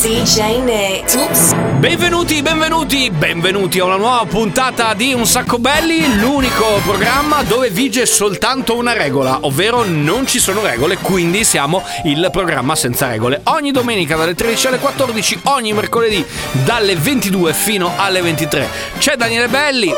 DJ Nick. Oops. Benvenuti, benvenuti, benvenuti a una nuova puntata di Un Sacco Belli, l'unico programma dove vige soltanto una regola, ovvero non ci sono regole, quindi siamo il programma senza regole. Ogni domenica dalle 13 alle 14, ogni mercoledì dalle 22 fino alle 23. C'è Daniele Belli,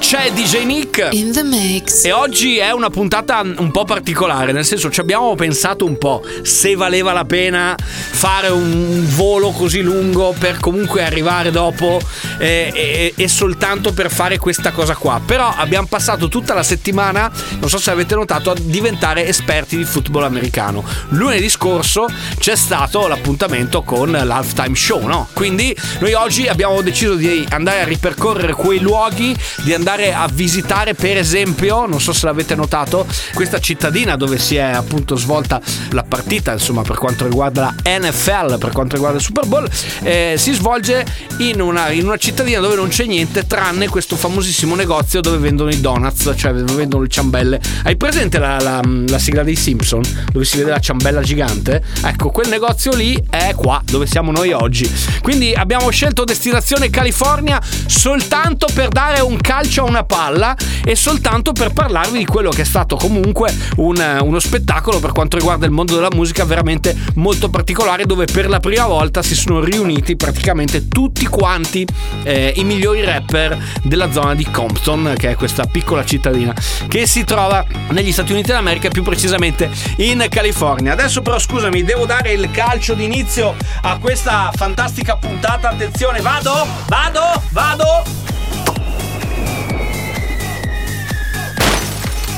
c'è DJ Nick. In the mix. E oggi è una puntata un po' particolare, nel senso ci abbiamo pensato un po' se valeva la pena fare un volo così lungo per comunque arrivare dopo eh, e, e soltanto per fare questa cosa qua. Però abbiamo passato tutta la settimana, non so se avete notato, a diventare esperti di football americano. Lunedì scorso c'è stato l'appuntamento con l'halftime show, no? Quindi noi oggi abbiamo deciso di andare a ripercorrere quei luoghi, di andare a visitare per esempio, non so se l'avete notato, questa cittadina dove si è appunto svolta la partita, insomma per quanto riguarda la NFL, per quanto riguarda il Super Bowl, eh, si svolge in una, in una cittadina dove non c'è niente tranne questo famosissimo negozio dove vendono i donuts, cioè dove vendono le ciambelle. Hai presente la, la, la sigla dei Simpson dove si vede la ciambella gigante? Ecco, quel negozio lì è qua dove siamo noi oggi. Quindi abbiamo scelto destinazione California soltanto per dare un calcio a una palla e soltanto per parlarvi di quello che è stato comunque un- uno spettacolo per quanto riguarda il mondo della musica veramente molto particolare dove per la prima volta si sono riuniti praticamente tutti quanti eh, i migliori rapper della zona di Compton che è questa piccola cittadina che si trova negli Stati Uniti d'America più precisamente in California. Adesso però scusami devo dare il calcio d'inizio a questa fantastica puntata. Attenzione vado vado vado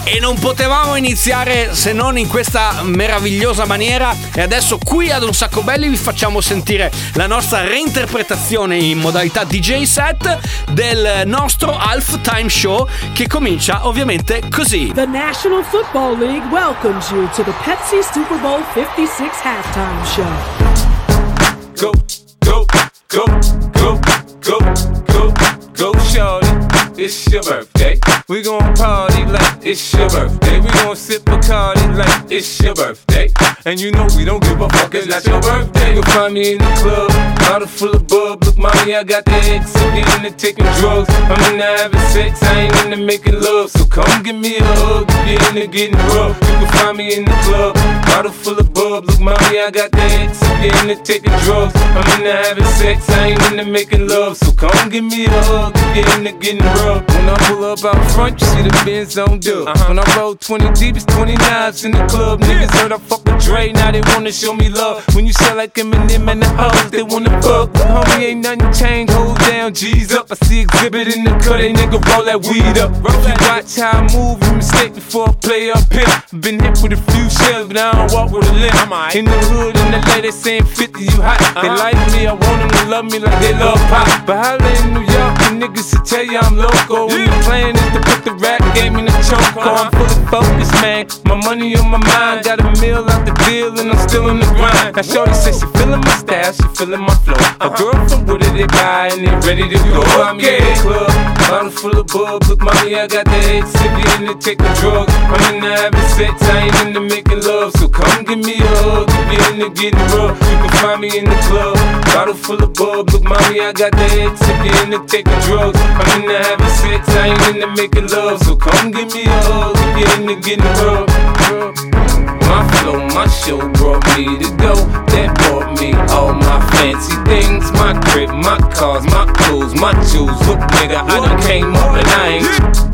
E non potevamo iniziare se non in questa meravigliosa maniera. E adesso qui ad Un Sacco Belli vi facciamo sentire la nostra reinterpretazione in modalità DJ set del nostro halftime show che comincia ovviamente così. The National Football League welcomes you to the Pepsi Super Bowl 56 halftime show. go, go, go, go, go, go, go, shorty. It's your birthday. We gon' party like it's your birthday. We gon' sip Bacardi like it's your birthday. And you know we don't give a fuck, it's not your birthday. You'll find me in the club, bottle full of bub. Look, mommy, I got the X. I'm getting into taking drugs. I'm in into having sex, I ain't in into making love. So come give me a hug if you're into getting rough. You can find me in the club, bottle full of bub. Look, mommy, I got the X. I'm getting into taking drugs. I'm in into having sex, I ain't in into making love. So come give me a hug into getting rough. When I pull up out front, you see the Benz on dub. When I roll 20 deep, it's 20 knives in the club. Niggas heard I fuck with Dre, now they wanna show me love. When you sell like Eminem and the hoes, they wanna fuck. But Homie, ain't nothing changed, hold down, G's up. I see exhibit in the cut, they nigga roll that weed up. If you watch how I move, you mistake before I play up here. Been hit with a few shells, but I don't walk with a limp. In the hood, in the lady saying 50, you hot. They like me, I want them to love me like they love pop. But holla in New York, the niggas to tell you I'm loco. And the plan is to put the rap game in the choke. I'm fully focused, man. My money on my mind, got a meal out the deal, and I'm still in the grind. Now, Shorty says she feeling my style, she feeling my flow. A uh-huh. girl from Wooded, they buy, and they ready to go. I'm in the club, bottle full of bub. Look, mommy, I got the X, if you into taking drugs. I'm into having sex, I ain't into making love. So come give me a hug, if you're into getting rough. You can find me in the club, bottle full of bub. Look, mommy, I got the X, if you into taking drugs. I'm into having sex, I ain't into making love. So come give me a hug, if you're into getting rough. My flow, my show brought me to go. That brought me all my fancy things. My crib, my cars, my clothes, my jewels. Look, nigga, I done came up and I ain't.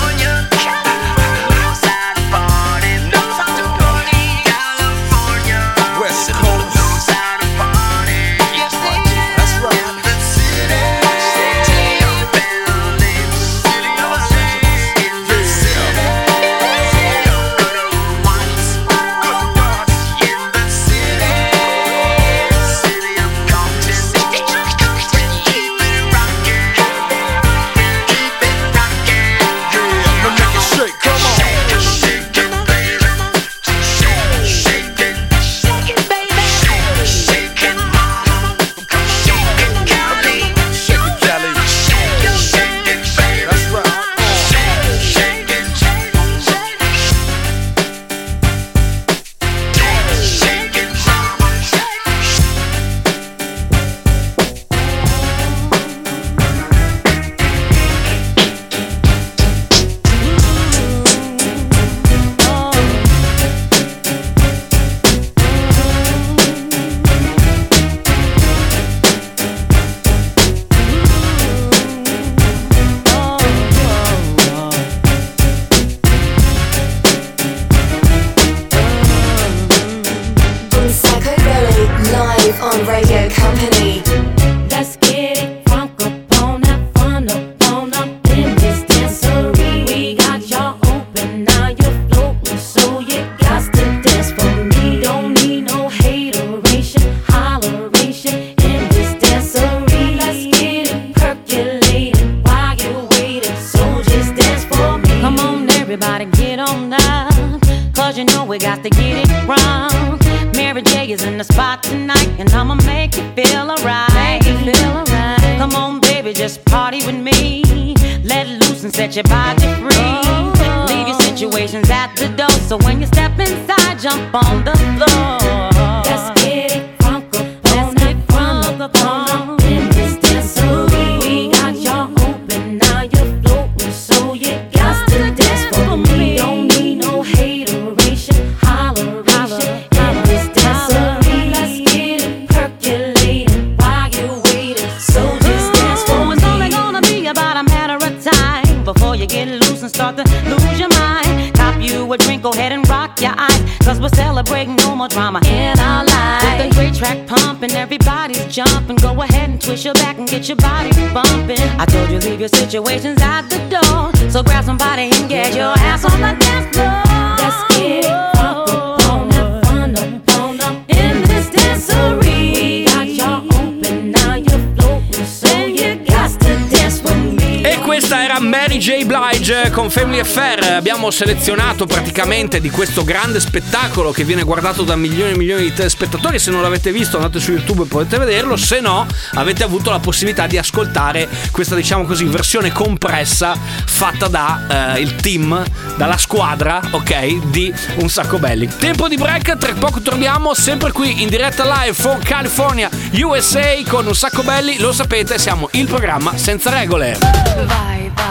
Go ahead and rock your eyes. Cause we're celebrating no more drama in our lives. With a great track pumping, everybody's jumping. Go ahead and twist your back and get your body bumping. I told you leave your situations at the door. So grab somebody and get your ass on the dance floor. Get it Mary J. Blige con Family Affair. Abbiamo selezionato praticamente di questo grande spettacolo che viene guardato da milioni e milioni di telespettatori. Se non l'avete visto, andate su YouTube e potete vederlo. Se no, avete avuto la possibilità di ascoltare questa, diciamo così, versione compressa fatta da eh, team, dalla squadra, ok, di Un Sacco Belli. Tempo di break, tra poco torniamo sempre qui in diretta live from California, USA con Un Sacco Belli. Lo sapete, siamo il programma senza regole. Vai, vai,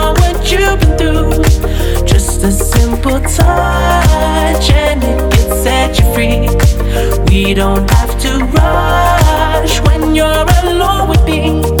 what you've been through. Just a simple touch and it can set you free. We don't have to rush when you're alone with me.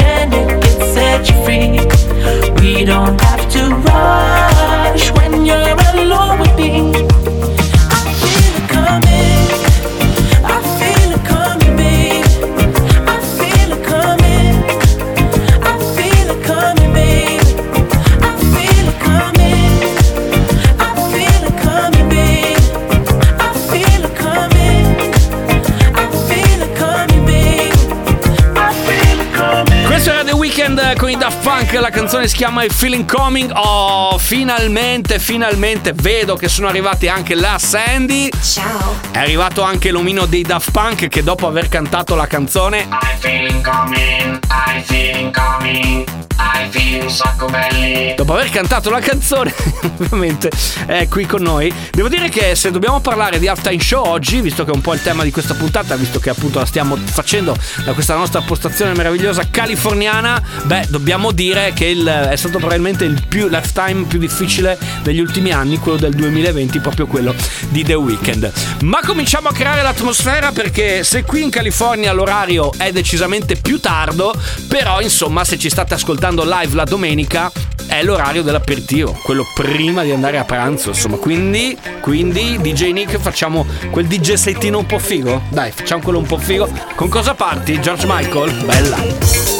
And it can set you free. We don't have to rush Daft Punk, la canzone si chiama I Feeling Coming. Oh, finalmente, finalmente vedo che sono arrivati anche la Sandy. Ciao. È arrivato anche l'omino dei Daft Punk che dopo aver cantato la canzone I feeling coming, I feeling coming, I feel un sacco belli. Dopo aver cantato la canzone, ovviamente è qui con noi. Devo dire che se dobbiamo parlare di halftime show oggi, visto che è un po' il tema di questa puntata, visto che appunto la stiamo facendo da questa nostra postazione meravigliosa californiana, beh, dobbiamo dire che il- è stato probabilmente il più halftime più difficile degli ultimi anni, quello del 2020, proprio quello di The Weeknd. Ma cominciamo a creare l'atmosfera perché se qui in California l'orario è decisamente più tardo, però insomma se ci state ascoltando live la domenica è l'orario dell'aperitivo, quello prima di andare a pranzo, insomma. Quindi, quindi DJ Nick facciamo quel DJ settino un po' figo? Dai, facciamo quello un po' figo. Con cosa parti? George Michael? Bella.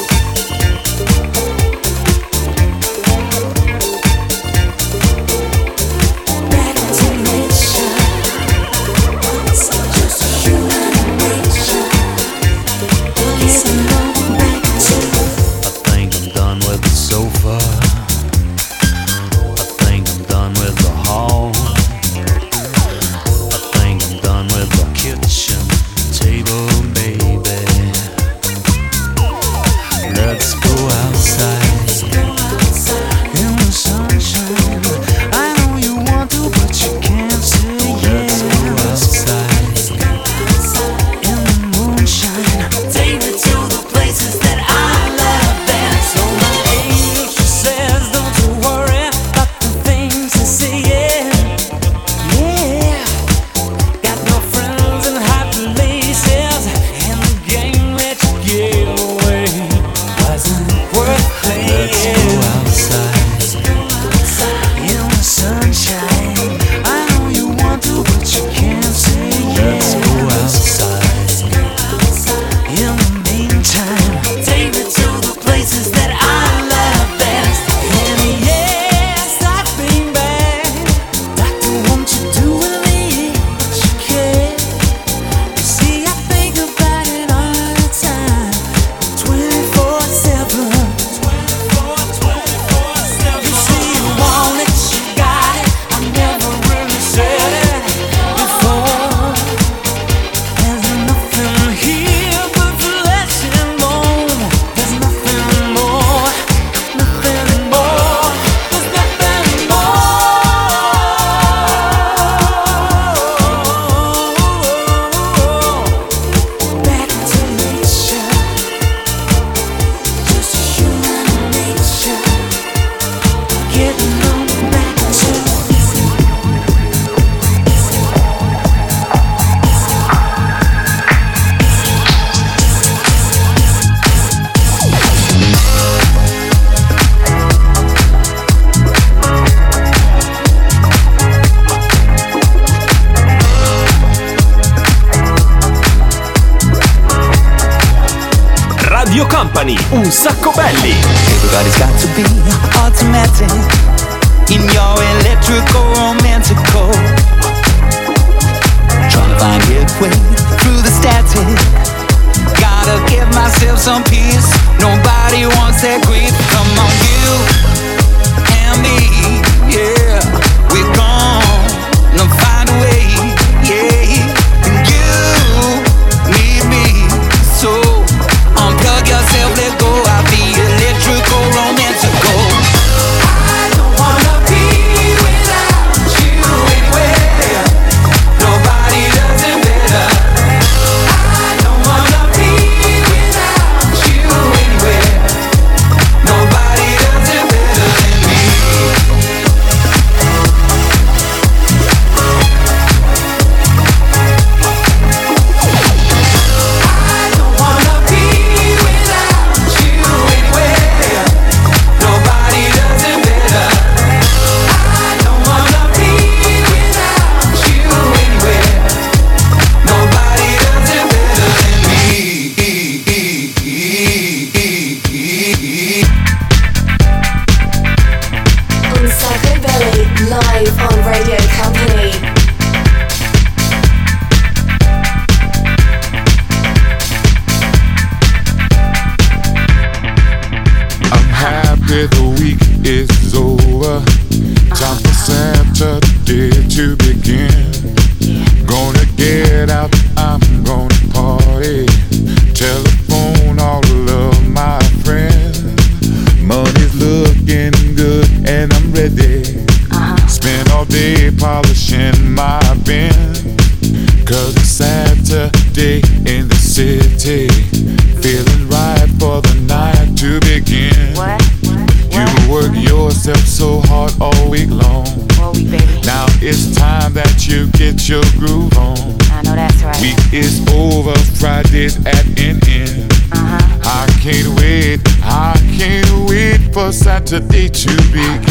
to thee to be.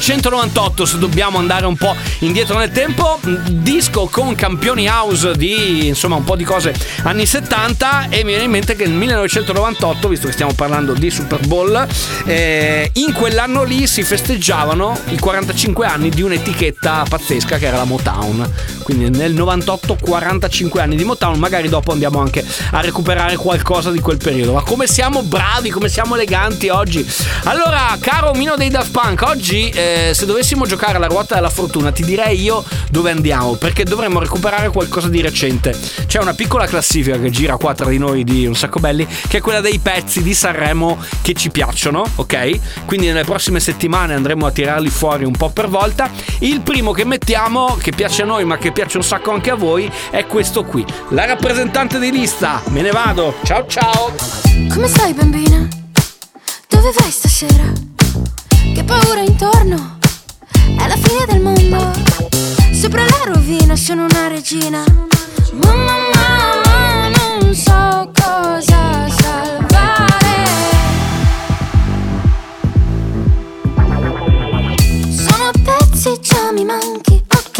1998, se dobbiamo andare un po' indietro nel tempo, disco con campioni house di insomma un po' di cose anni 70 e mi viene in mente che nel 1998, visto che stiamo parlando di Super Bowl, eh, in quell'anno lì si festeggiavano i 45 anni di un'etichetta pazzesca che era la Motown. Quindi nel 98 45 anni di Motown, magari dopo andiamo anche a recuperare qualcosa di quel periodo. Ma come siamo bravi, come siamo eleganti oggi. Allora, caro Mino dei Daft Punk, oggi eh, se dovessimo giocare alla ruota della fortuna ti direi io dove andiamo, perché dovremmo recuperare qualcosa di recente. C'è una piccola classifica che gira qua tra di noi di un sacco belli, che è quella dei pezzi di Sanremo che ci piacciono, ok? Quindi nelle prossime settimane andremo a tirarli fuori un po' per volta. Il primo che mettiamo, che piace a noi ma che piace un sacco anche a voi, è questo qui. La rappresentante di lista, me ne vado. Ciao ciao. Come stai bambina? Dove vai stasera? Che paura intorno? È la fine del mondo. Sopra la rovina sono una regina. Mamma, mamma, non so cosa salvare. Sono pezzi, già mi manchi.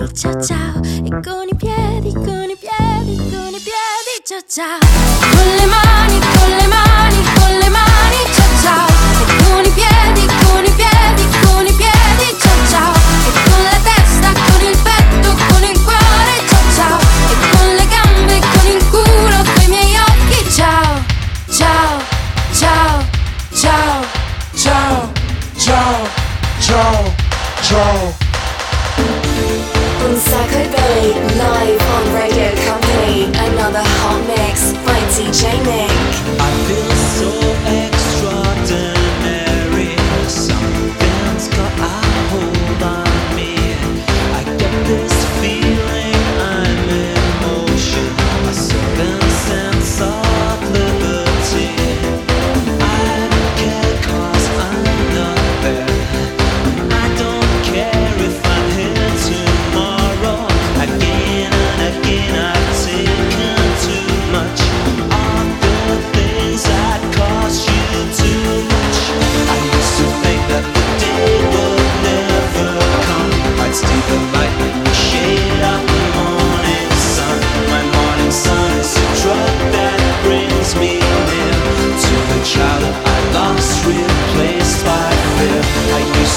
piedi, ciao ciao, e con i piedi, con i piedi, con i piedi, ciao ciao, con le mani, con le mani.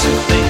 innocent.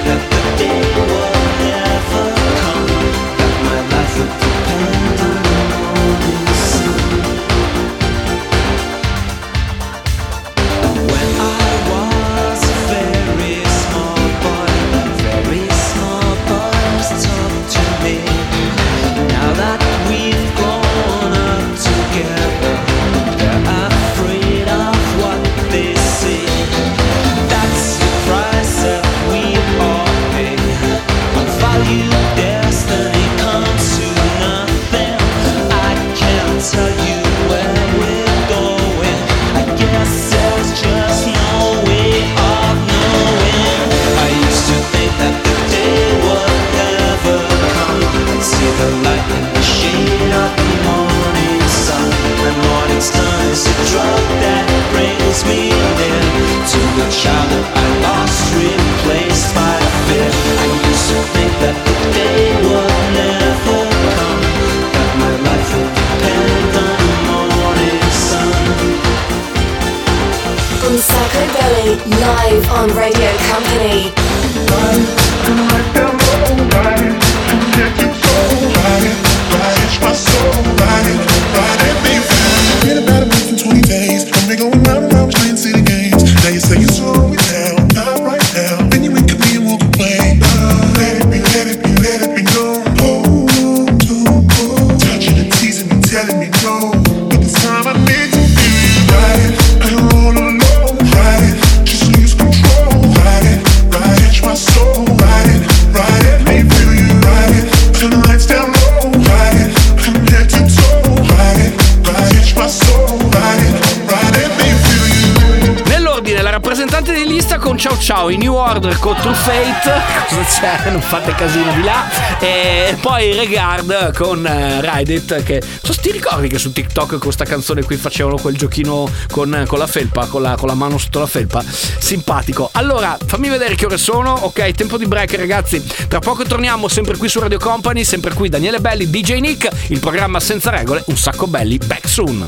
cosa c'è, cioè, non fate casino di là. E poi Regard con eh, Rideit che... So, ti ricordi che su TikTok con questa canzone qui facevano quel giochino con, con la felpa, con la, con la, mano sotto la felpa? Simpatico. Allora, fammi vedere che ore sono. Ok, tempo di break ragazzi. Tra poco torniamo sempre qui su Radio Company, sempre qui Daniele Belli, DJ Nick, il programma senza regole, un sacco belli, back soon.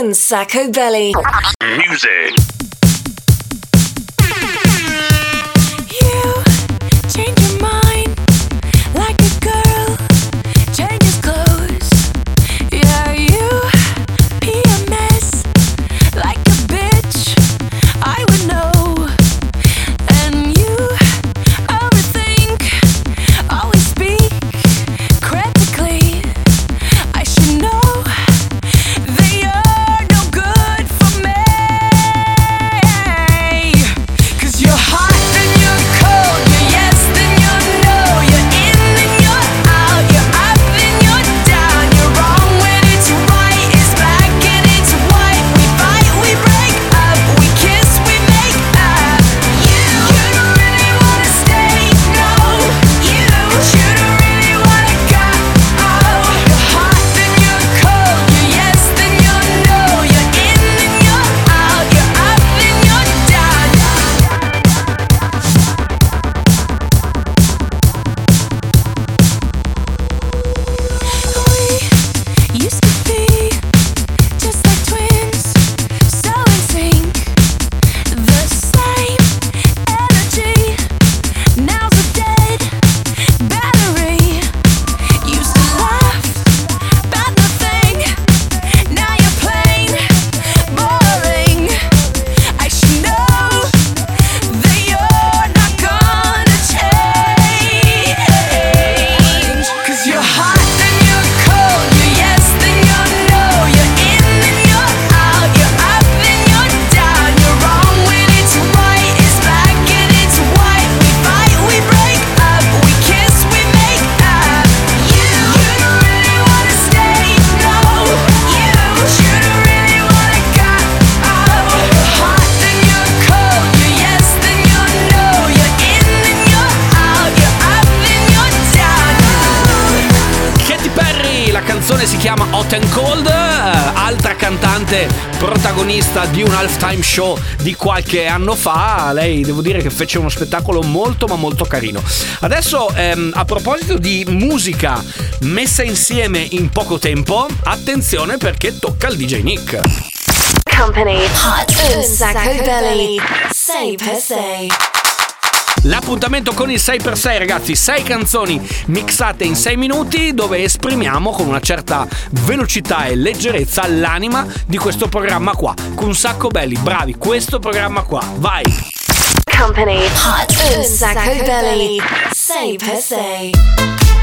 and Sacco Belly. Music. Hot and Cold, eh, altra cantante protagonista di un halftime show di qualche anno fa. Lei devo dire che fece uno spettacolo molto ma molto carino. Adesso ehm, a proposito di musica messa insieme in poco tempo, attenzione perché tocca al DJ Nick. Company Hot un sacco belly Say per say. L'appuntamento con il 6x6 ragazzi, 6 canzoni mixate in 6 minuti dove esprimiamo con una certa velocità e leggerezza l'anima di questo programma qua. Con un sacco belli, bravi, questo programma qua. Vai! Company Hot Un sacco belli 6x6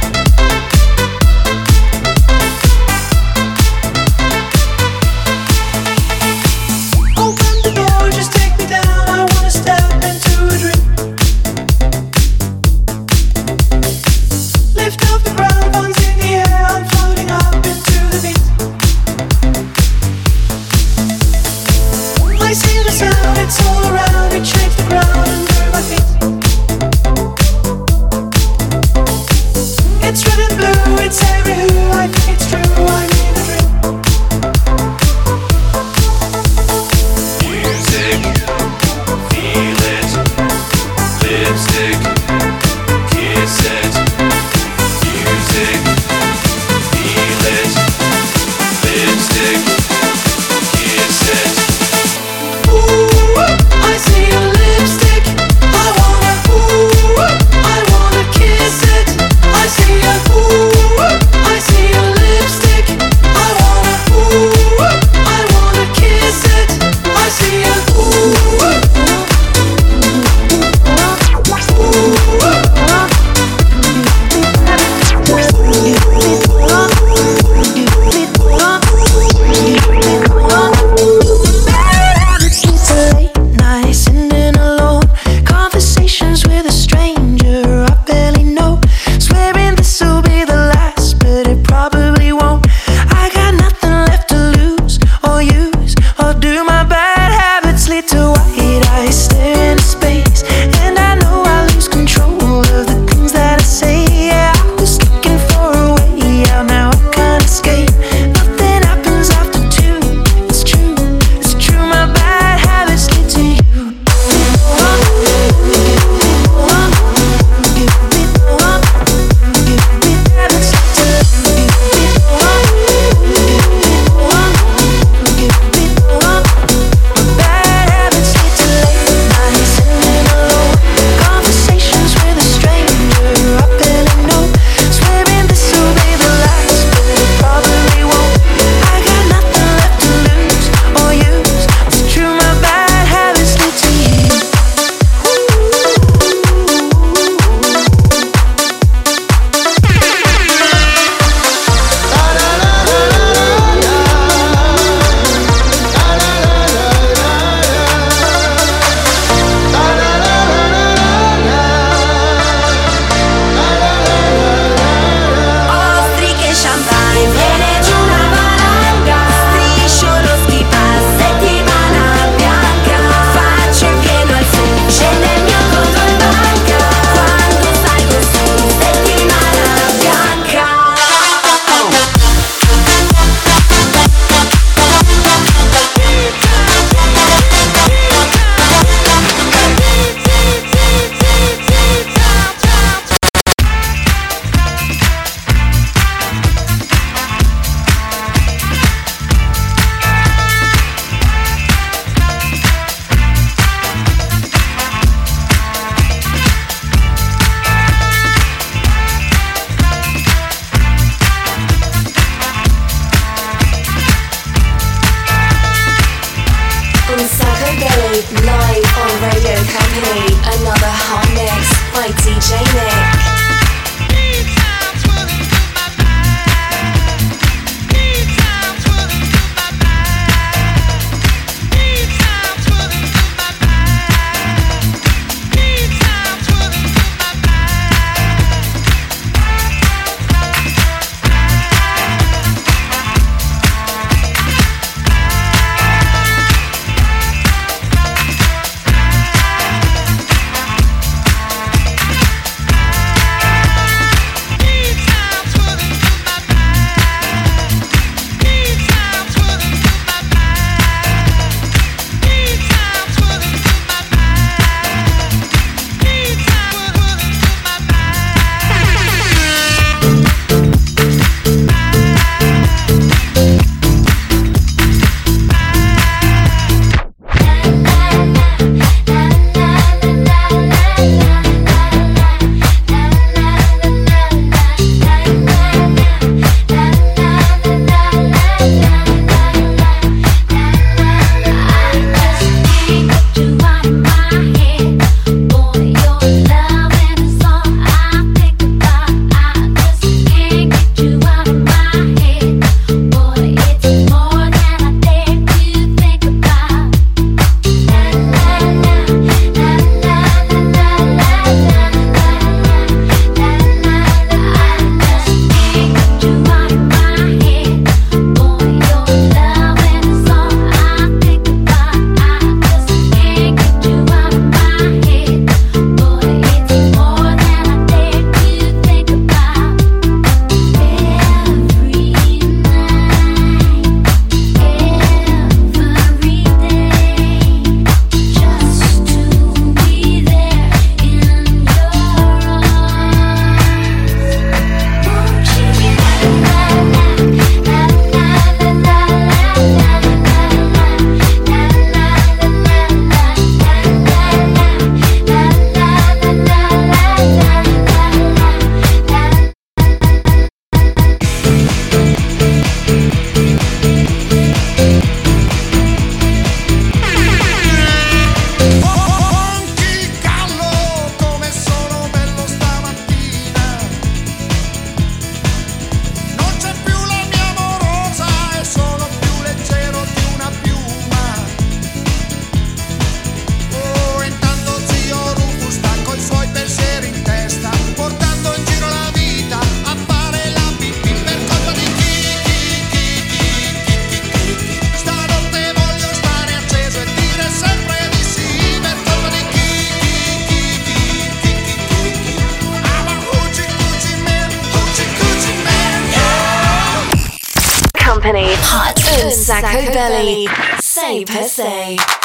belly. Say per se.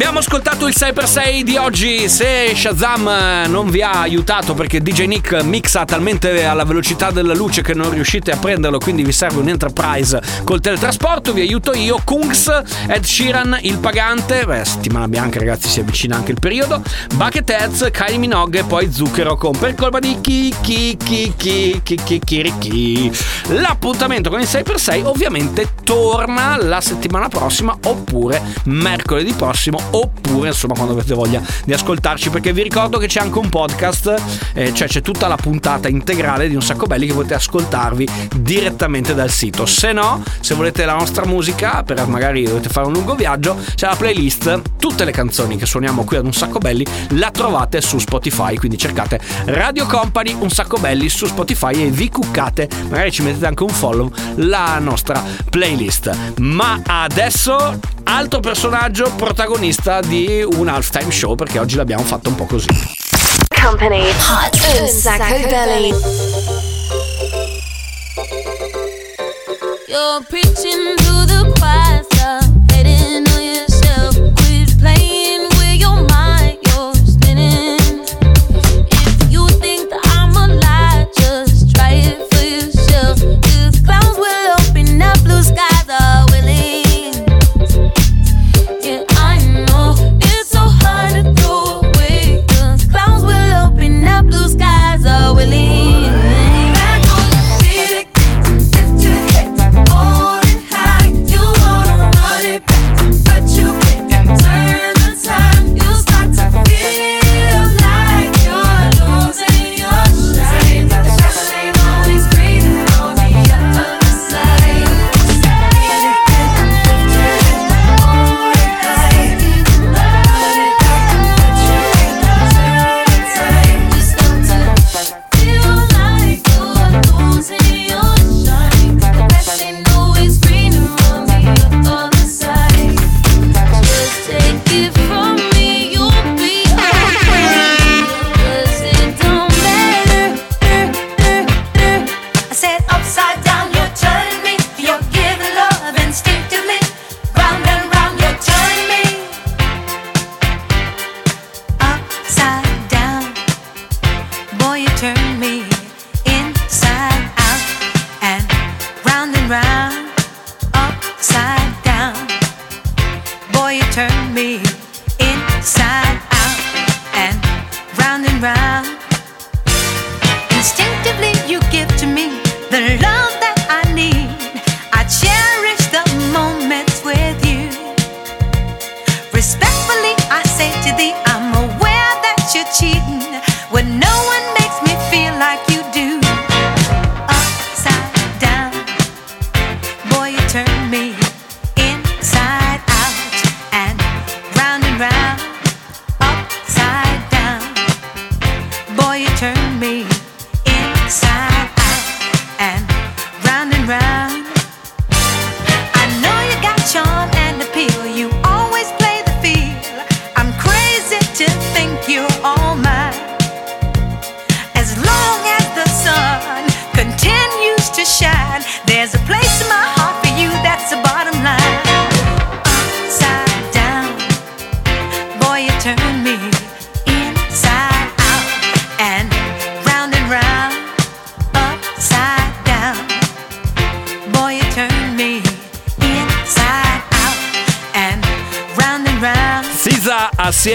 Abbiamo ascoltato il 6x6 di oggi. Se Shazam eh, non vi ha aiutato perché DJ Nick mixa talmente alla velocità della luce che non riuscite a prenderlo, quindi vi serve un Enterprise col teletrasporto, vi aiuto io. Kungs, Ed Sheeran, il pagante. Beh, settimana bianca, ragazzi, si avvicina anche il periodo. Bucketheads, Kylie Minogue e poi Zucchero con per colpa di chi chi chi chi chi chi chi chi. L'appuntamento con il 6x6 ovviamente torna la settimana prossima oppure mercoledì prossimo oppure insomma quando avete voglia di ascoltarci perché vi ricordo che c'è anche un podcast eh, cioè c'è tutta la puntata integrale di un sacco belli che potete ascoltarvi direttamente dal sito. Se no se volete la nostra musica per magari dovete fare un lungo viaggio c'è la playlist tutte le canzoni che suoniamo qui ad un sacco belli la trovate su Spotify quindi cercate Radio Company un sacco belli su Spotify e vi cuccate magari ci mettete anche un follow la nostra playlist. Ma adesso altro personaggio protagonista di un halftime show perché oggi l'abbiamo fatto un po' così Company. Hot un sacco belly. You're preaching to the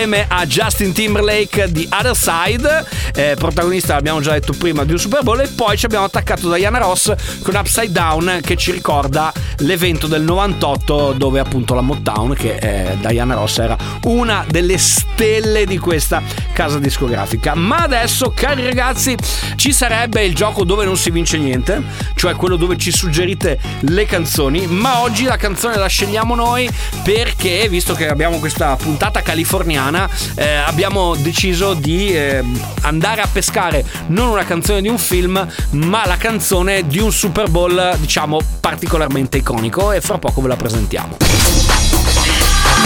SZA assieme a Justin Timberlake di Other Side, eh, protagonista l'abbiamo già detto prima di un Super Bowl. E poi ci abbiamo attaccato Diana Ross con Upside Down che ci ricorda l'evento del 98 dove appunto la Motown che eh, Diana Ross era una delle stelle di questa casa discografica. Ma adesso cari ragazzi ci sarebbe il gioco dove non si vince niente, cioè quello dove ci suggerite le canzoni, ma oggi la canzone la scegliamo noi perché visto che abbiamo questa puntata californiana eh, abbiamo deciso di eh, andare a pescare non una canzone di un film ma la canzone di un Super Bowl diciamo particolarmente iconico e fra poco ve la presentiamo.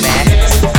Un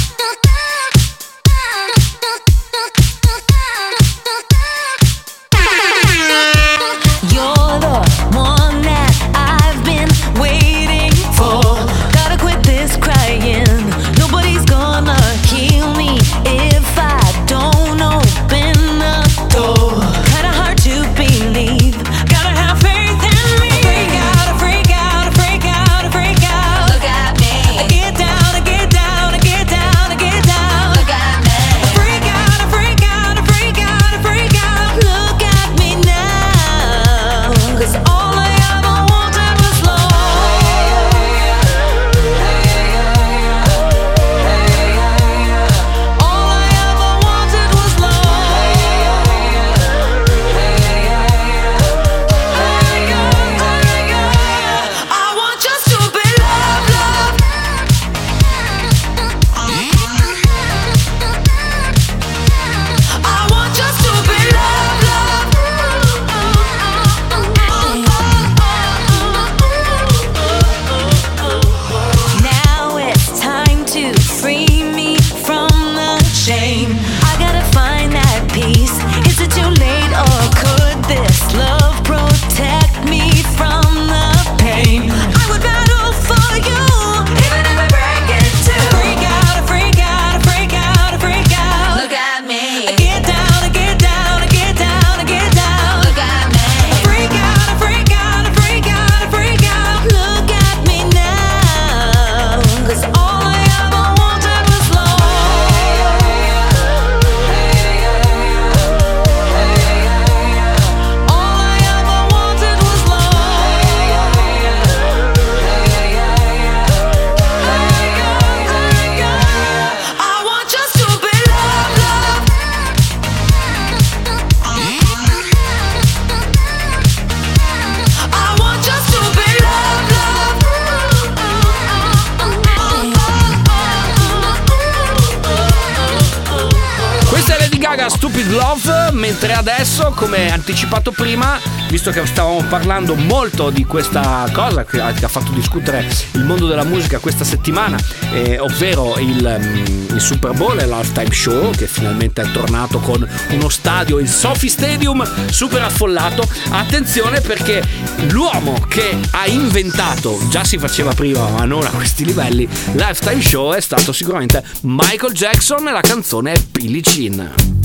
anticipato prima, visto che stavamo parlando molto di questa cosa che ha fatto discutere il mondo della musica questa settimana, eh, ovvero il, mm, il, Super Bowl e l'Halftime Show, che finalmente è tornato con uno stadio, il Sophie Stadium, super affollato. Attenzione perché l'uomo che ha inventato, già si faceva prima ma non a questi livelli, l'Halftime Show è stato sicuramente Michael Jackson e la canzone è Billie Jean.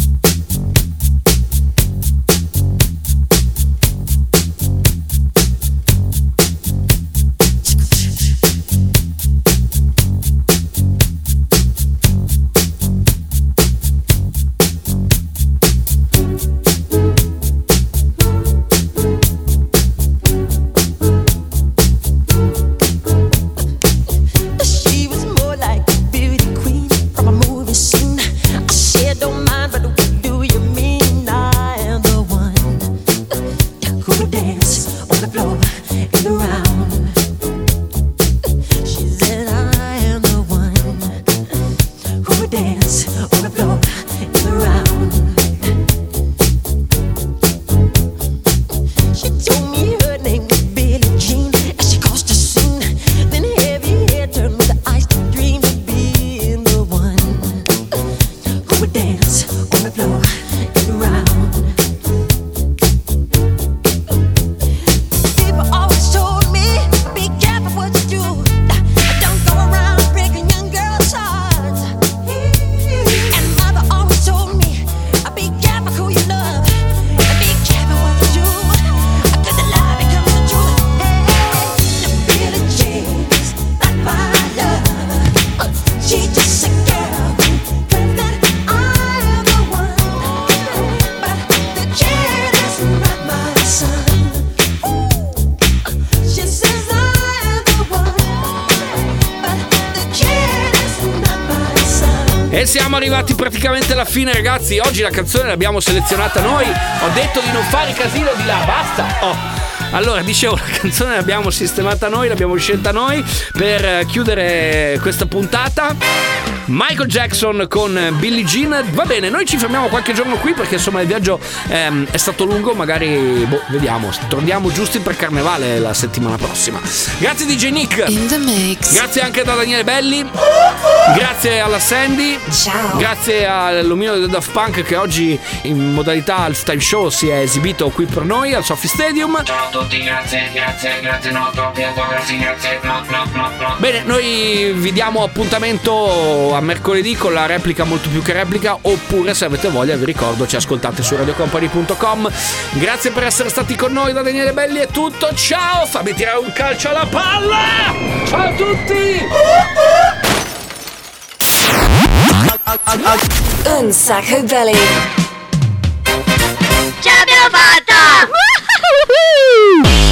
siamo arrivati praticamente alla fine, ragazzi. Oggi la canzone l'abbiamo selezionata noi. Ho detto di non fare casino di là, basta. Oh. Allora, dicevo, la canzone l'abbiamo sistemata noi, l'abbiamo scelta noi per eh, chiudere questa puntata. Michael Jackson con Billie Jean. Va bene, noi ci fermiamo qualche giorno qui perché insomma il viaggio ehm, è stato lungo, magari boh, vediamo, torniamo giusti per carnevale la settimana prossima. Grazie DJ Nick. In the mix. Grazie anche da Daniele Belli. Grazie alla Sandy. Ciao. Grazie all'omino del Daft Punk che oggi in modalità halftime show si è esibito qui per noi al Sophie Stadium. Ciao a tutti, grazie, grazie, grazie, no, troppi autografi, grazie, no, no, no, no. Bene, noi vi diamo appuntamento a mercoledì con la replica molto più che replica oppure se avete voglia vi ricordo ci ascoltate su radiocompany.com. Grazie per essere stati con noi da Daniele Belli è tutto. Ciao, fammi tirare un calcio alla palla! Ciao a tutti! Un sacco belly. Ce l'abbiamo fatta!